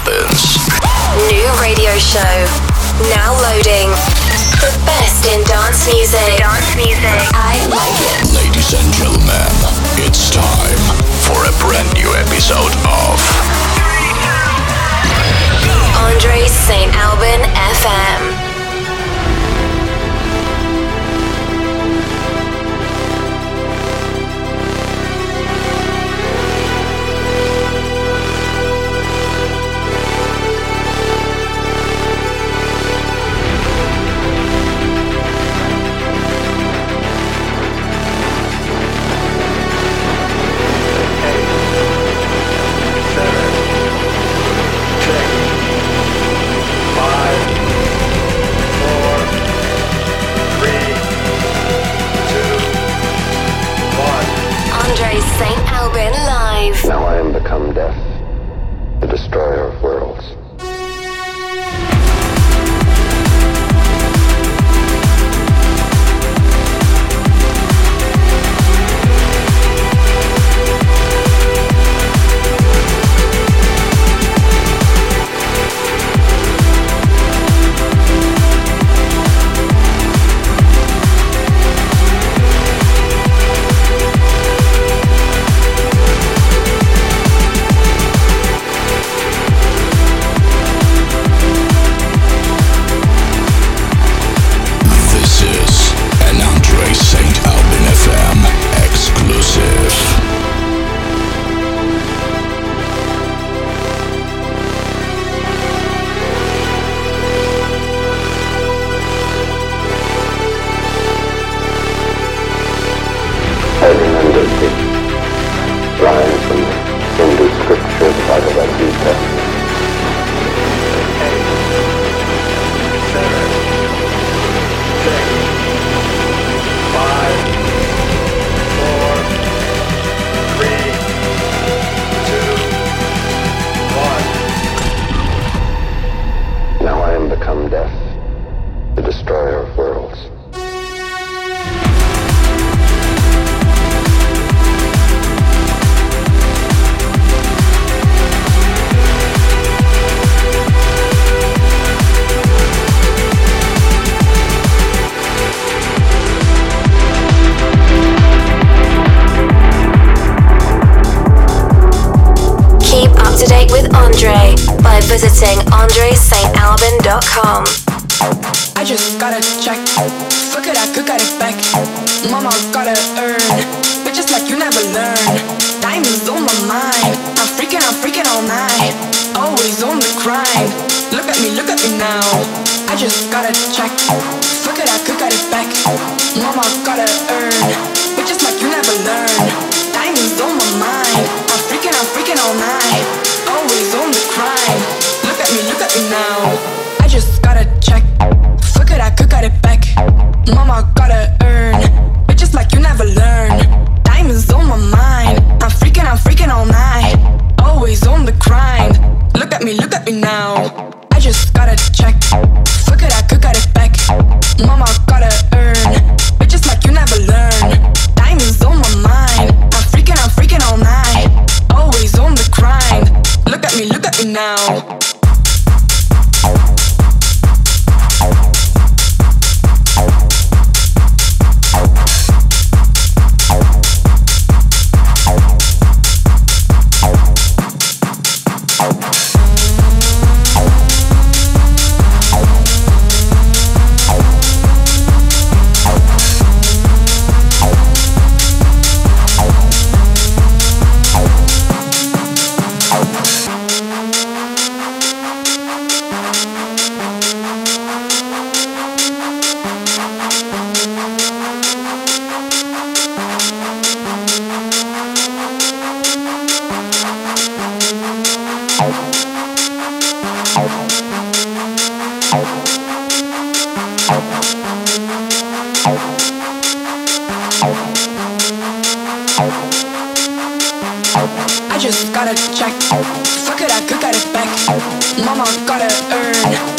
Albin's. New radio show. Now loading. The best in dance music. Dance music. I like it. Ladies and gentlemen, it's time for a brand new episode of Andre St. Albin FM. St. Albin live. Now I am become deaf. the destroyer of worlds. Keep up to date with Andre by visiting andresaintalbin.com. I just gotta check. Fuck it, I could get it back. Mama gotta earn. Bitches like you never learn. Diamonds on my mind. I'm freaking, I'm freaking all night. Always on the grind. Look at me, look at me now. I just gotta check. Fuck it, I could get it back. Mama gotta earn. Bitches like you never learn. Diamonds on my mind. I'm freaking, I'm freaking all night. Always on the grind. Look at me, look at me now. I just gotta check got it back. Mama gotta earn. Bitches like you never learn. Diamonds on my mind. I'm freaking, I'm freaking all night. Always on the grind. Look at me, look at me now. I just gotta check. someone gotta earn.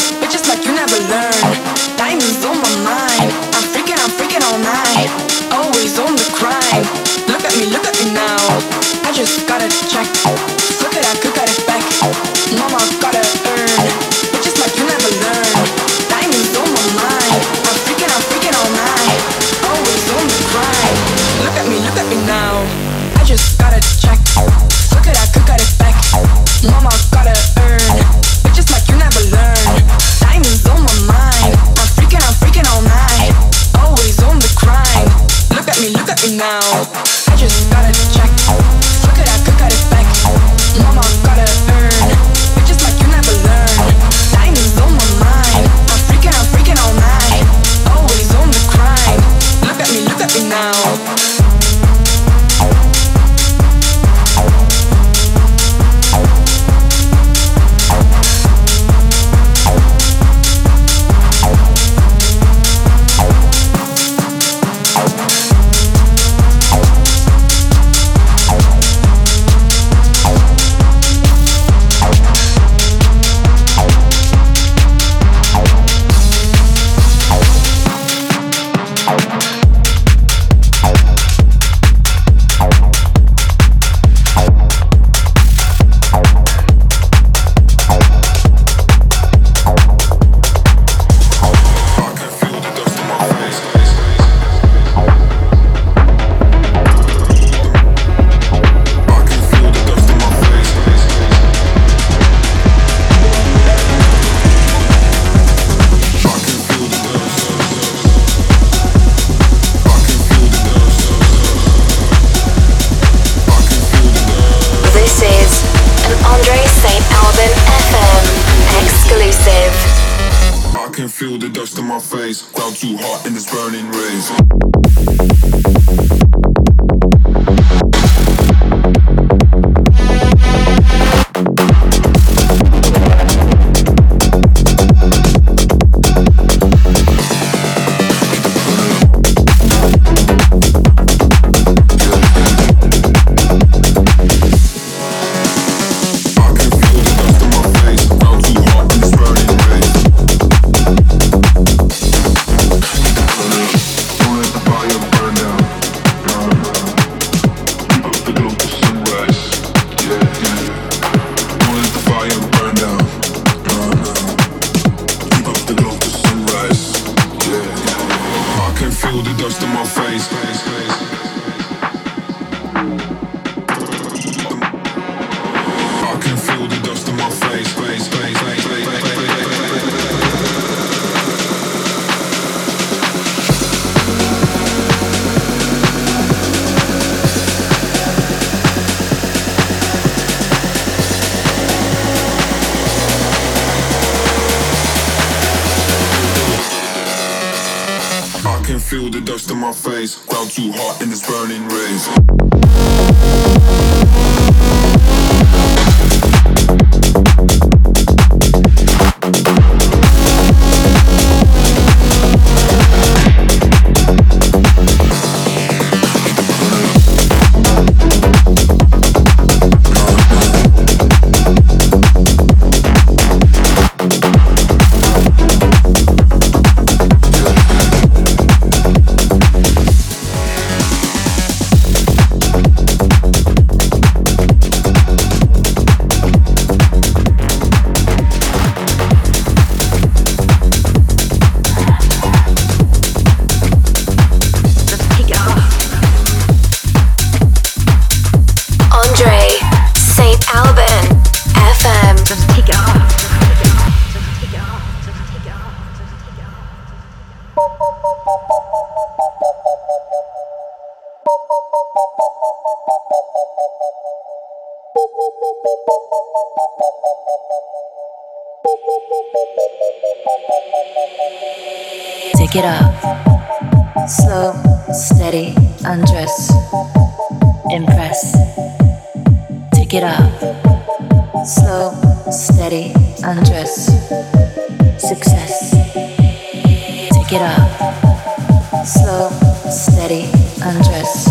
It up. Slow, steady, undress.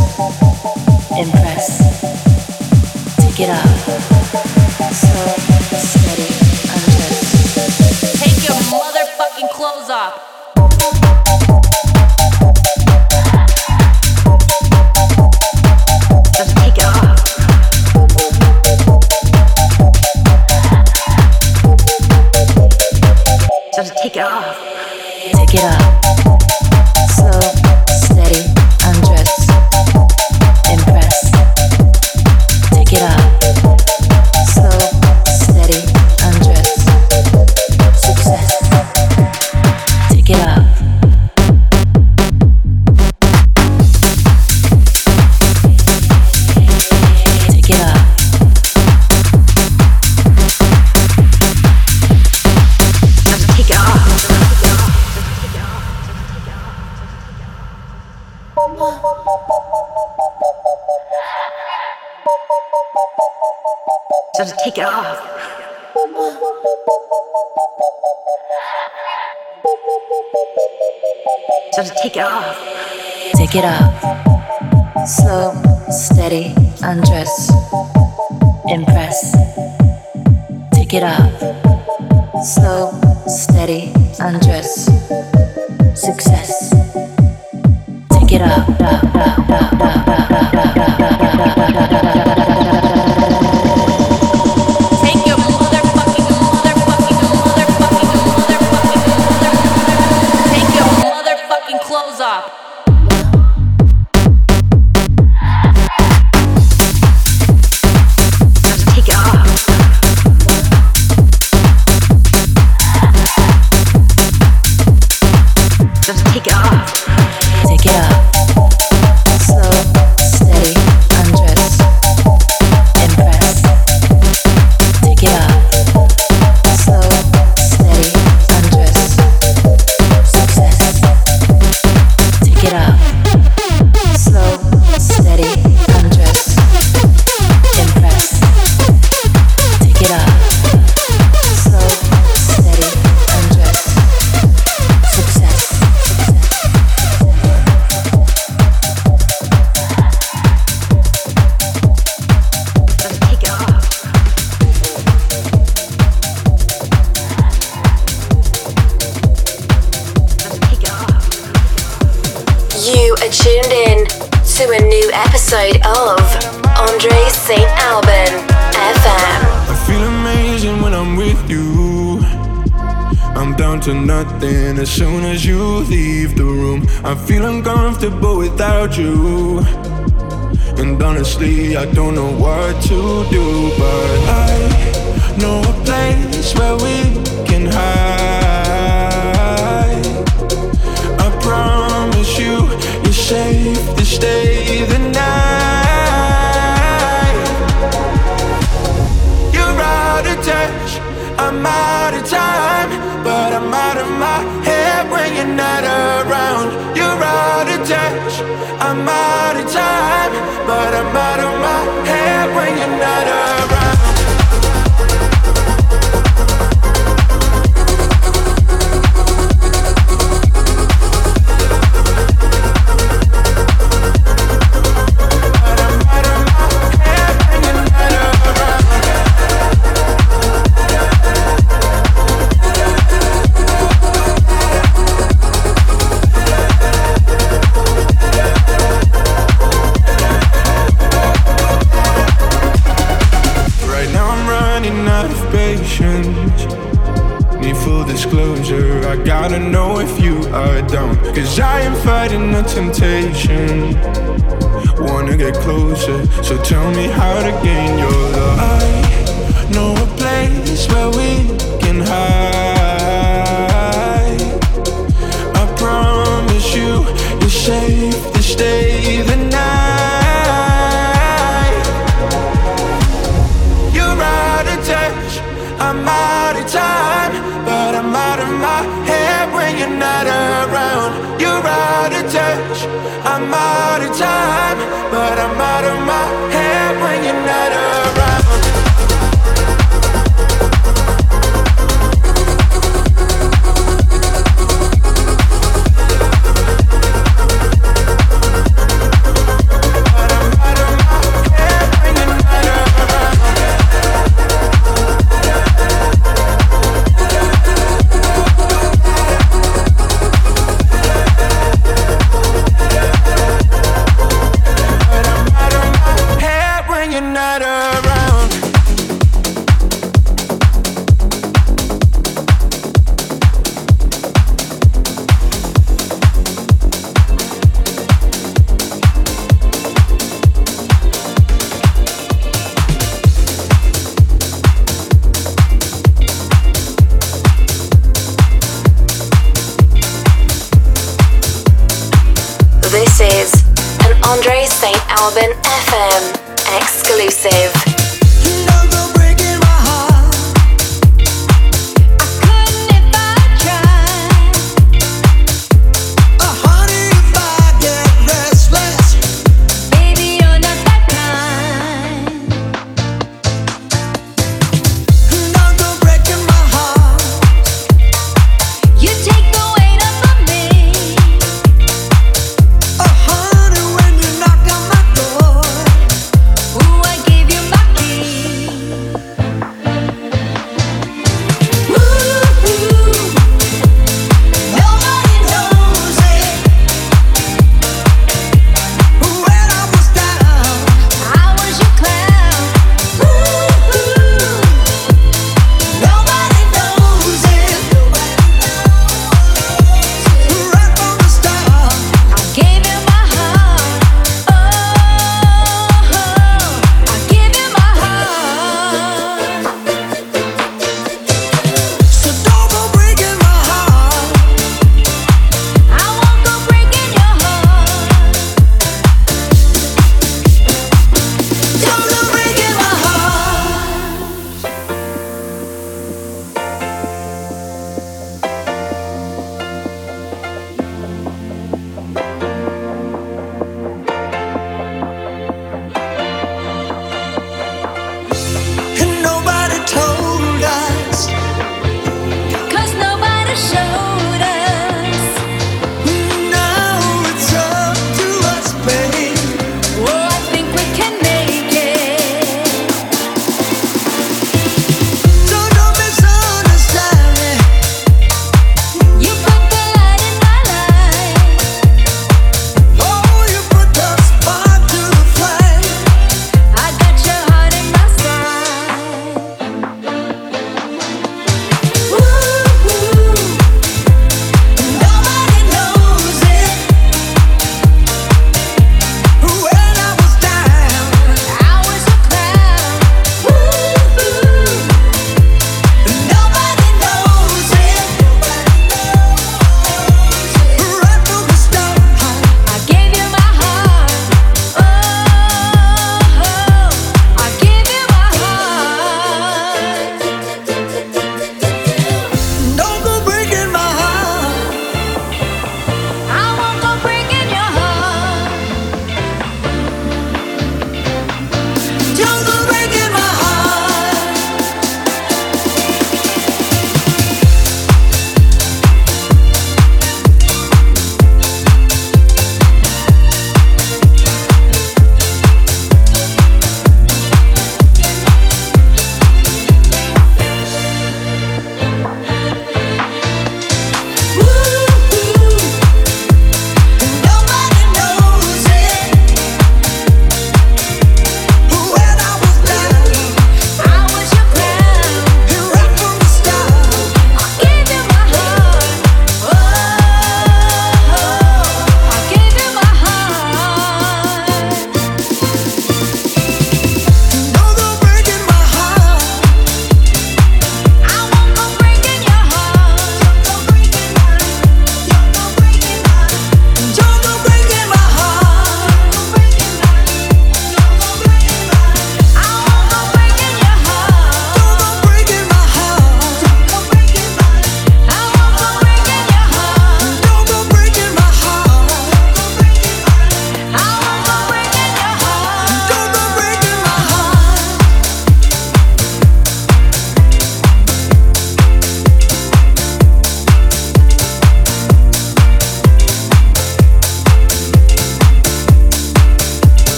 Impress. Take it off. Take it off. Slow, steady, undress. Impress. Take it off. Slow, steady, undress I don't know what to do, but I know a place where we but I'm out of my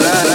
la, la.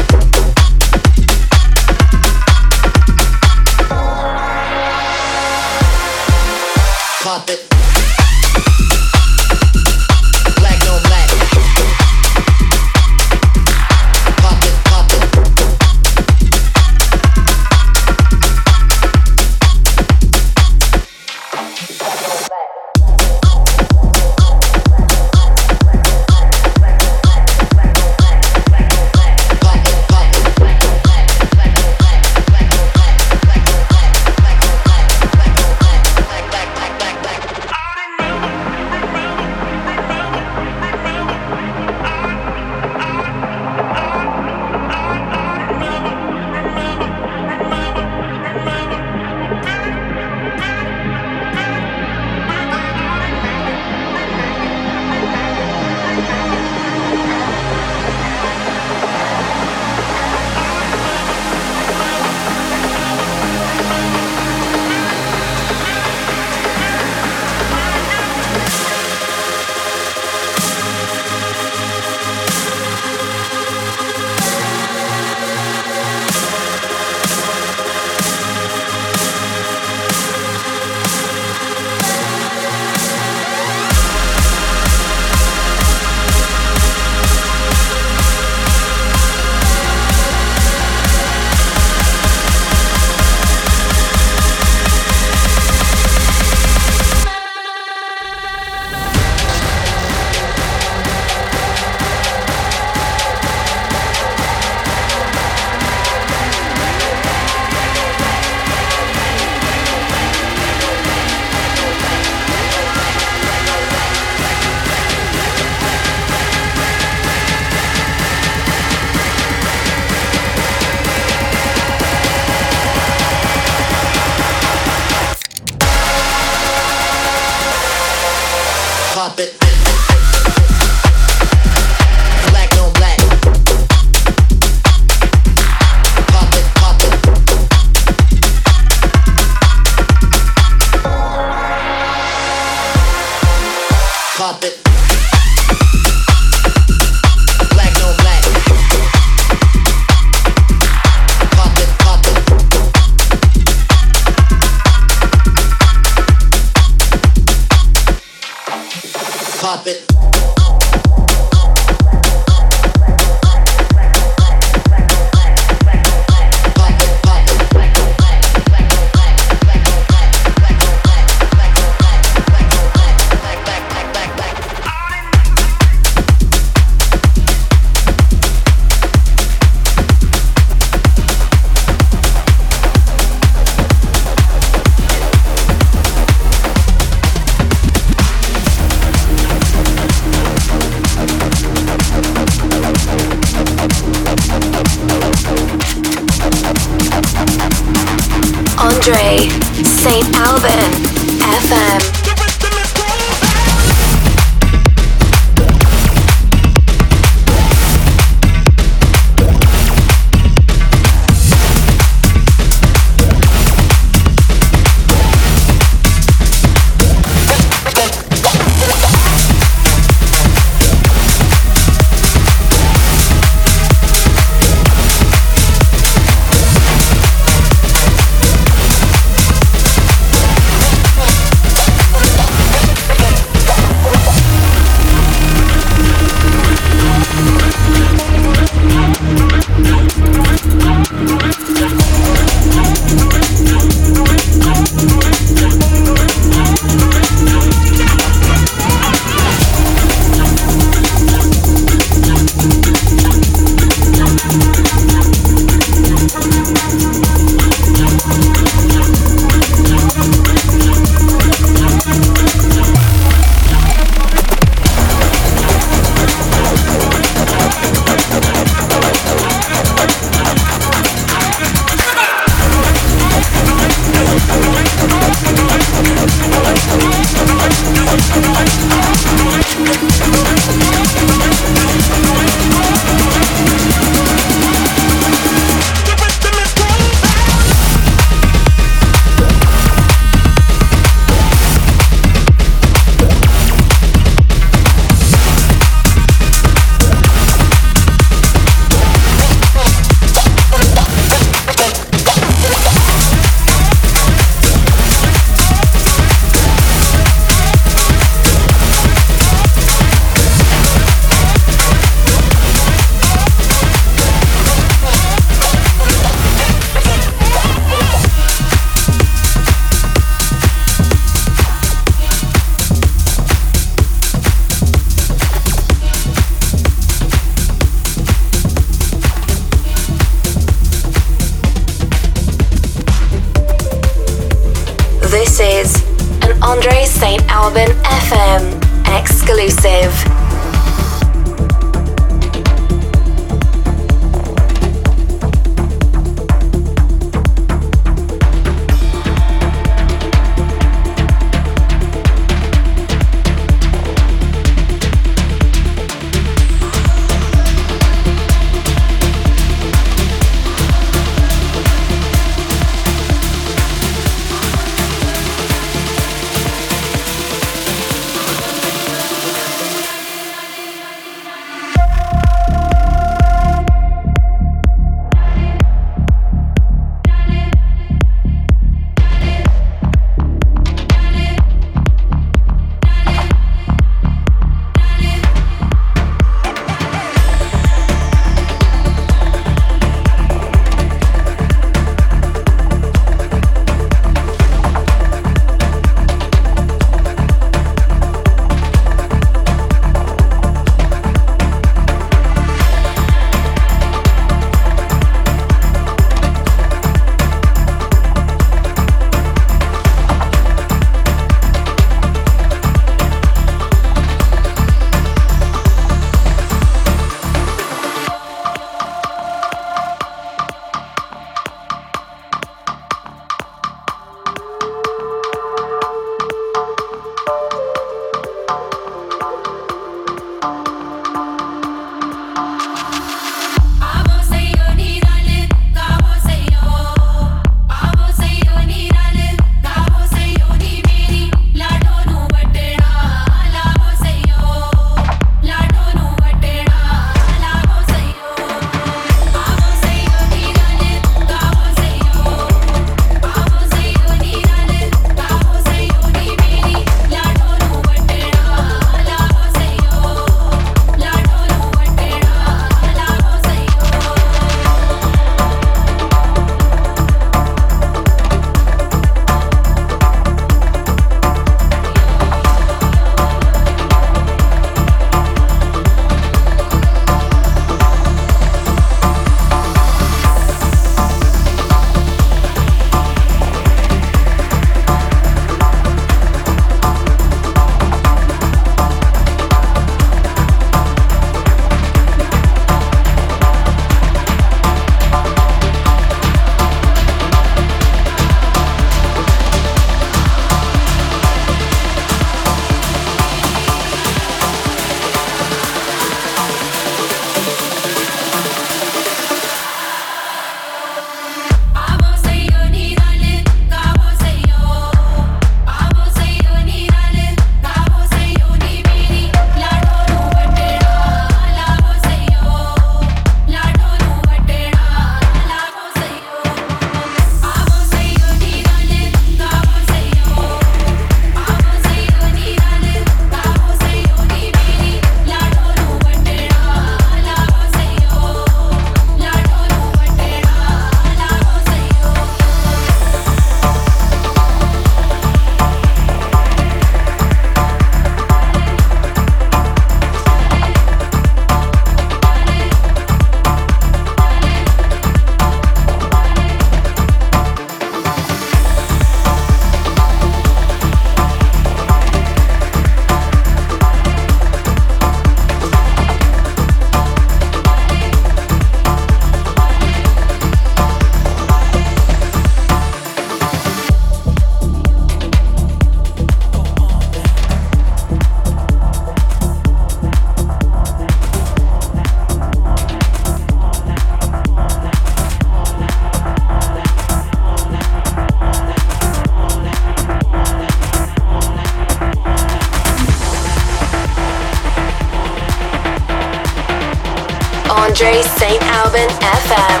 FM.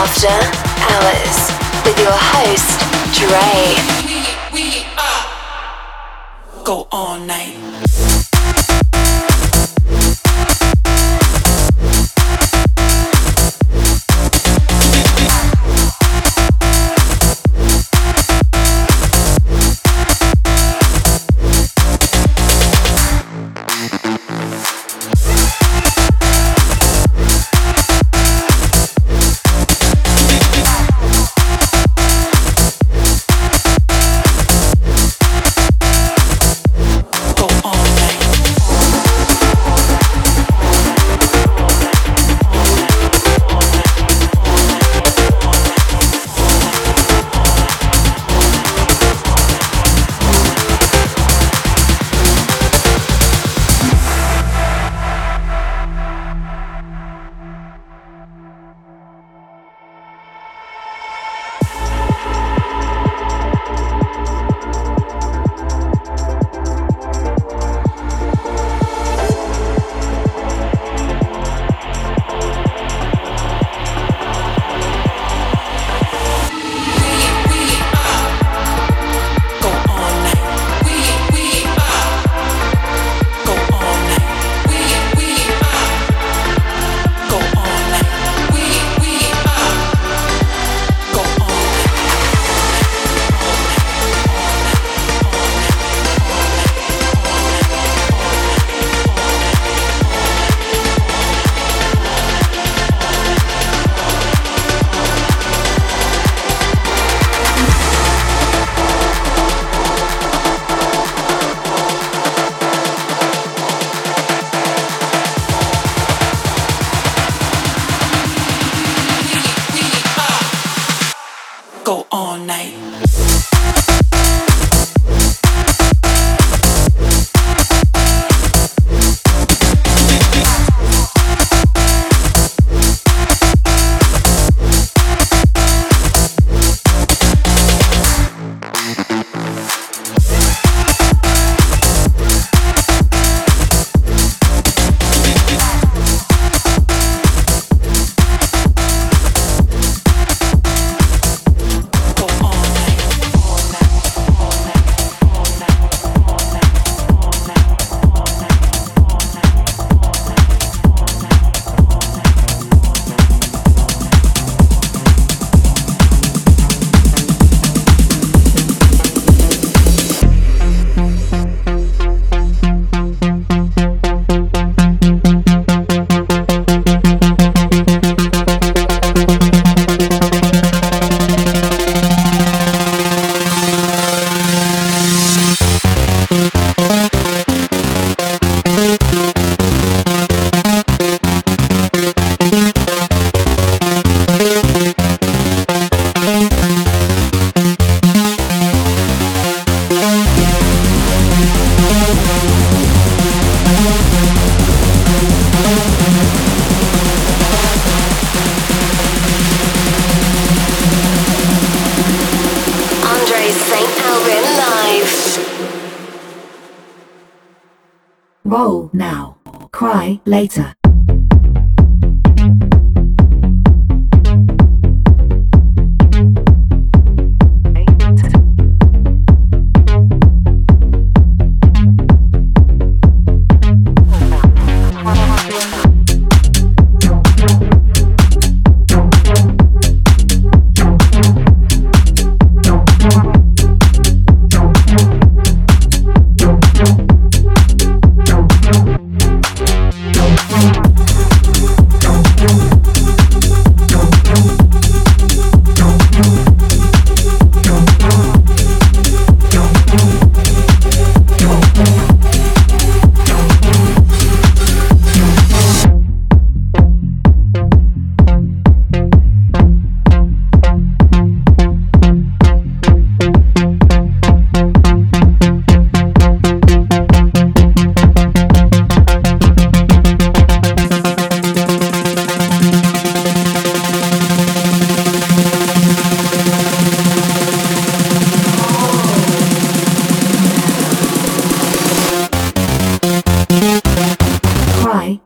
After Hours with your host, Dre. We, we, we are. Go all night.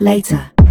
Later.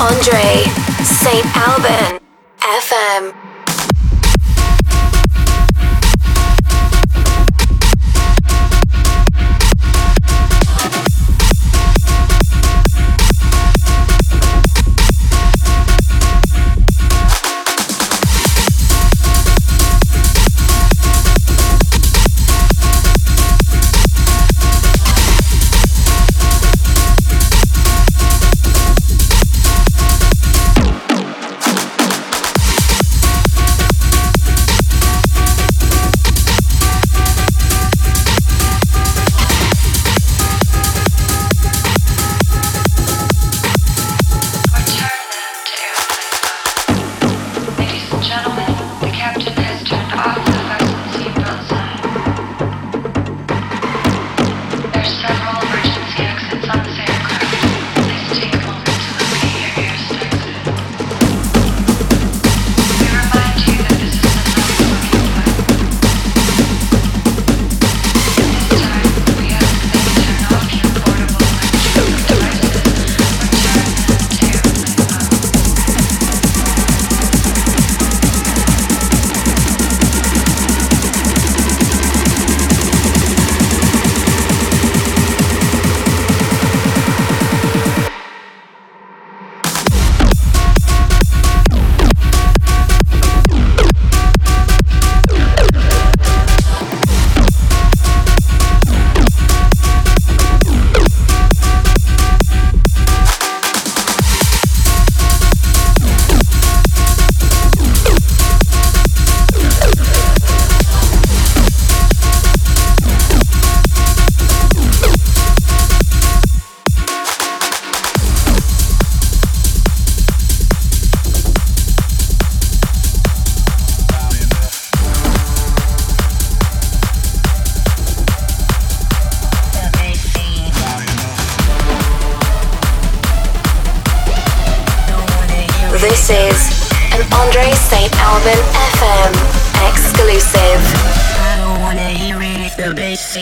Andre St. Albin FM. This is an Andre St. Albin FM exclusive. I don't wanna hear it, the bass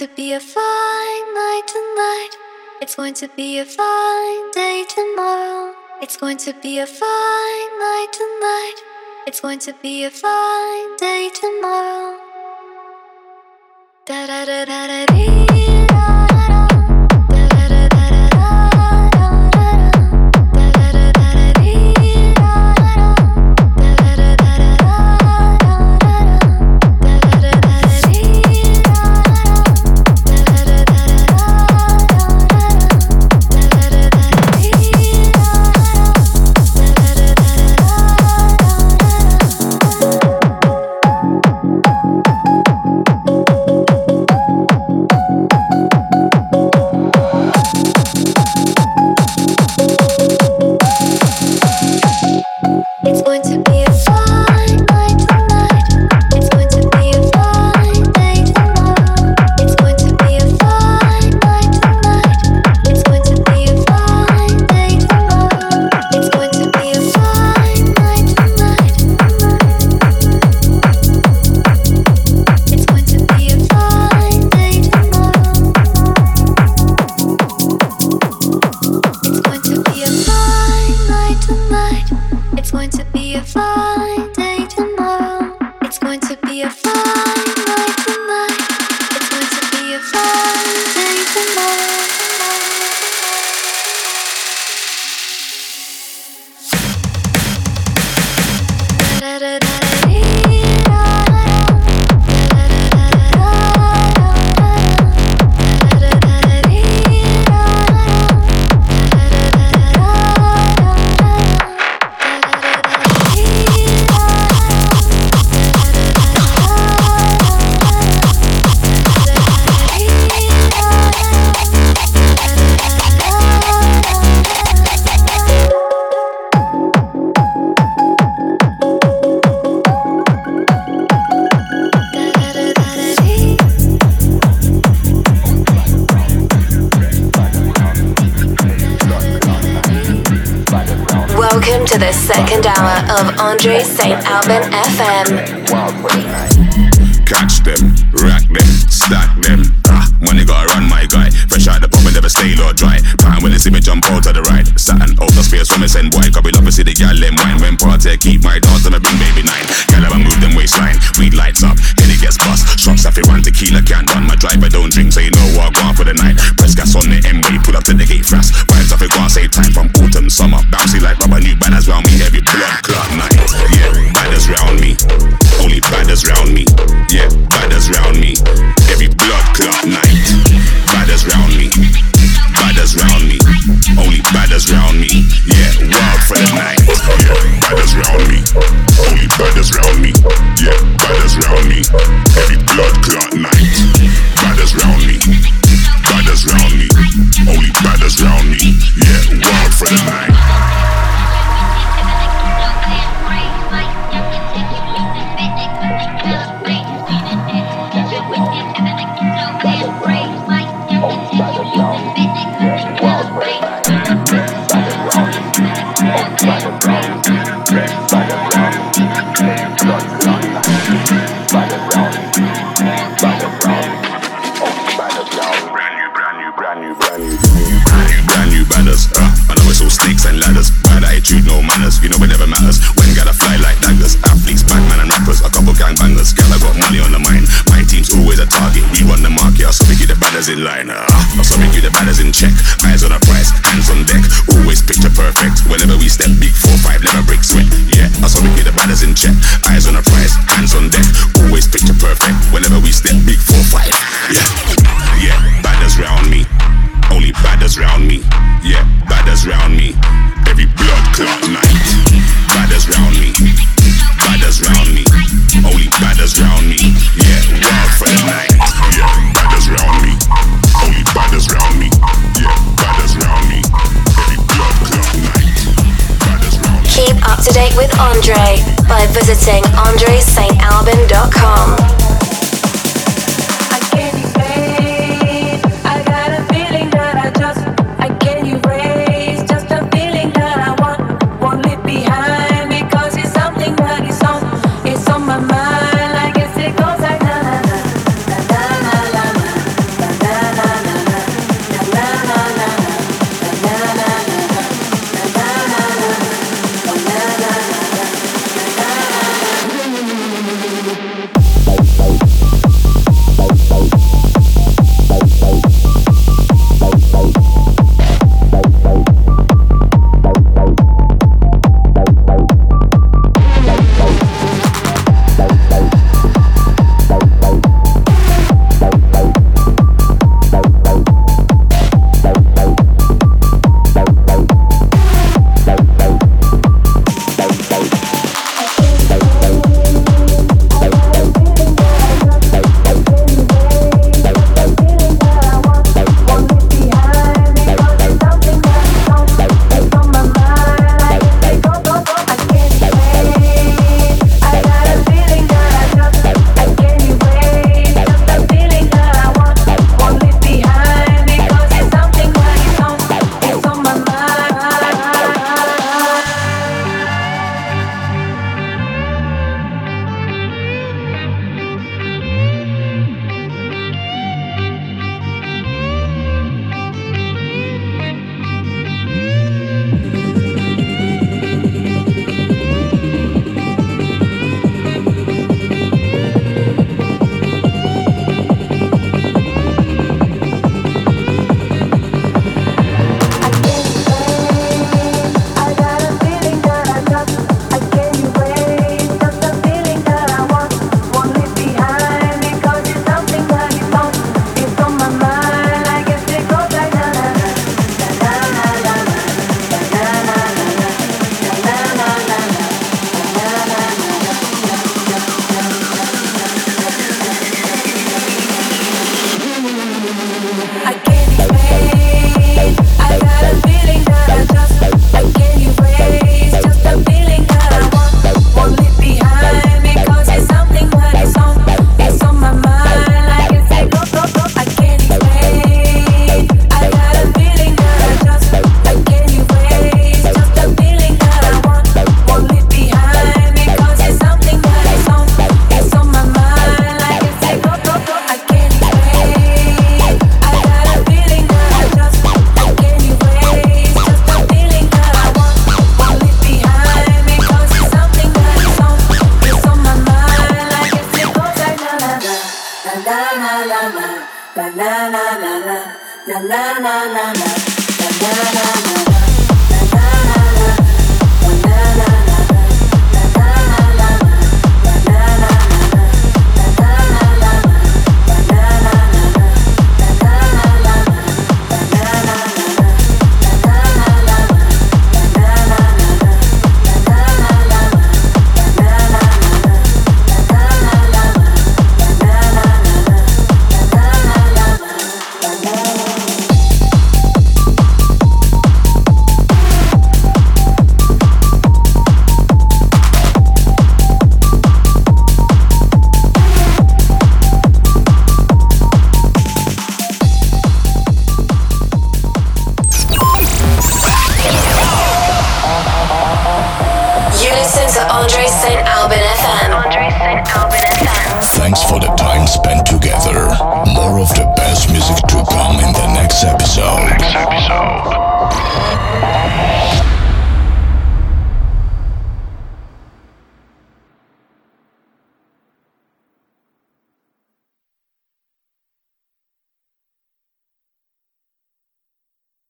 to be a fine night tonight. It's going to be a fine day tomorrow. It's going to be a fine night tonight. It's going to be a fine day tomorrow. Da da da da da dee da. FM.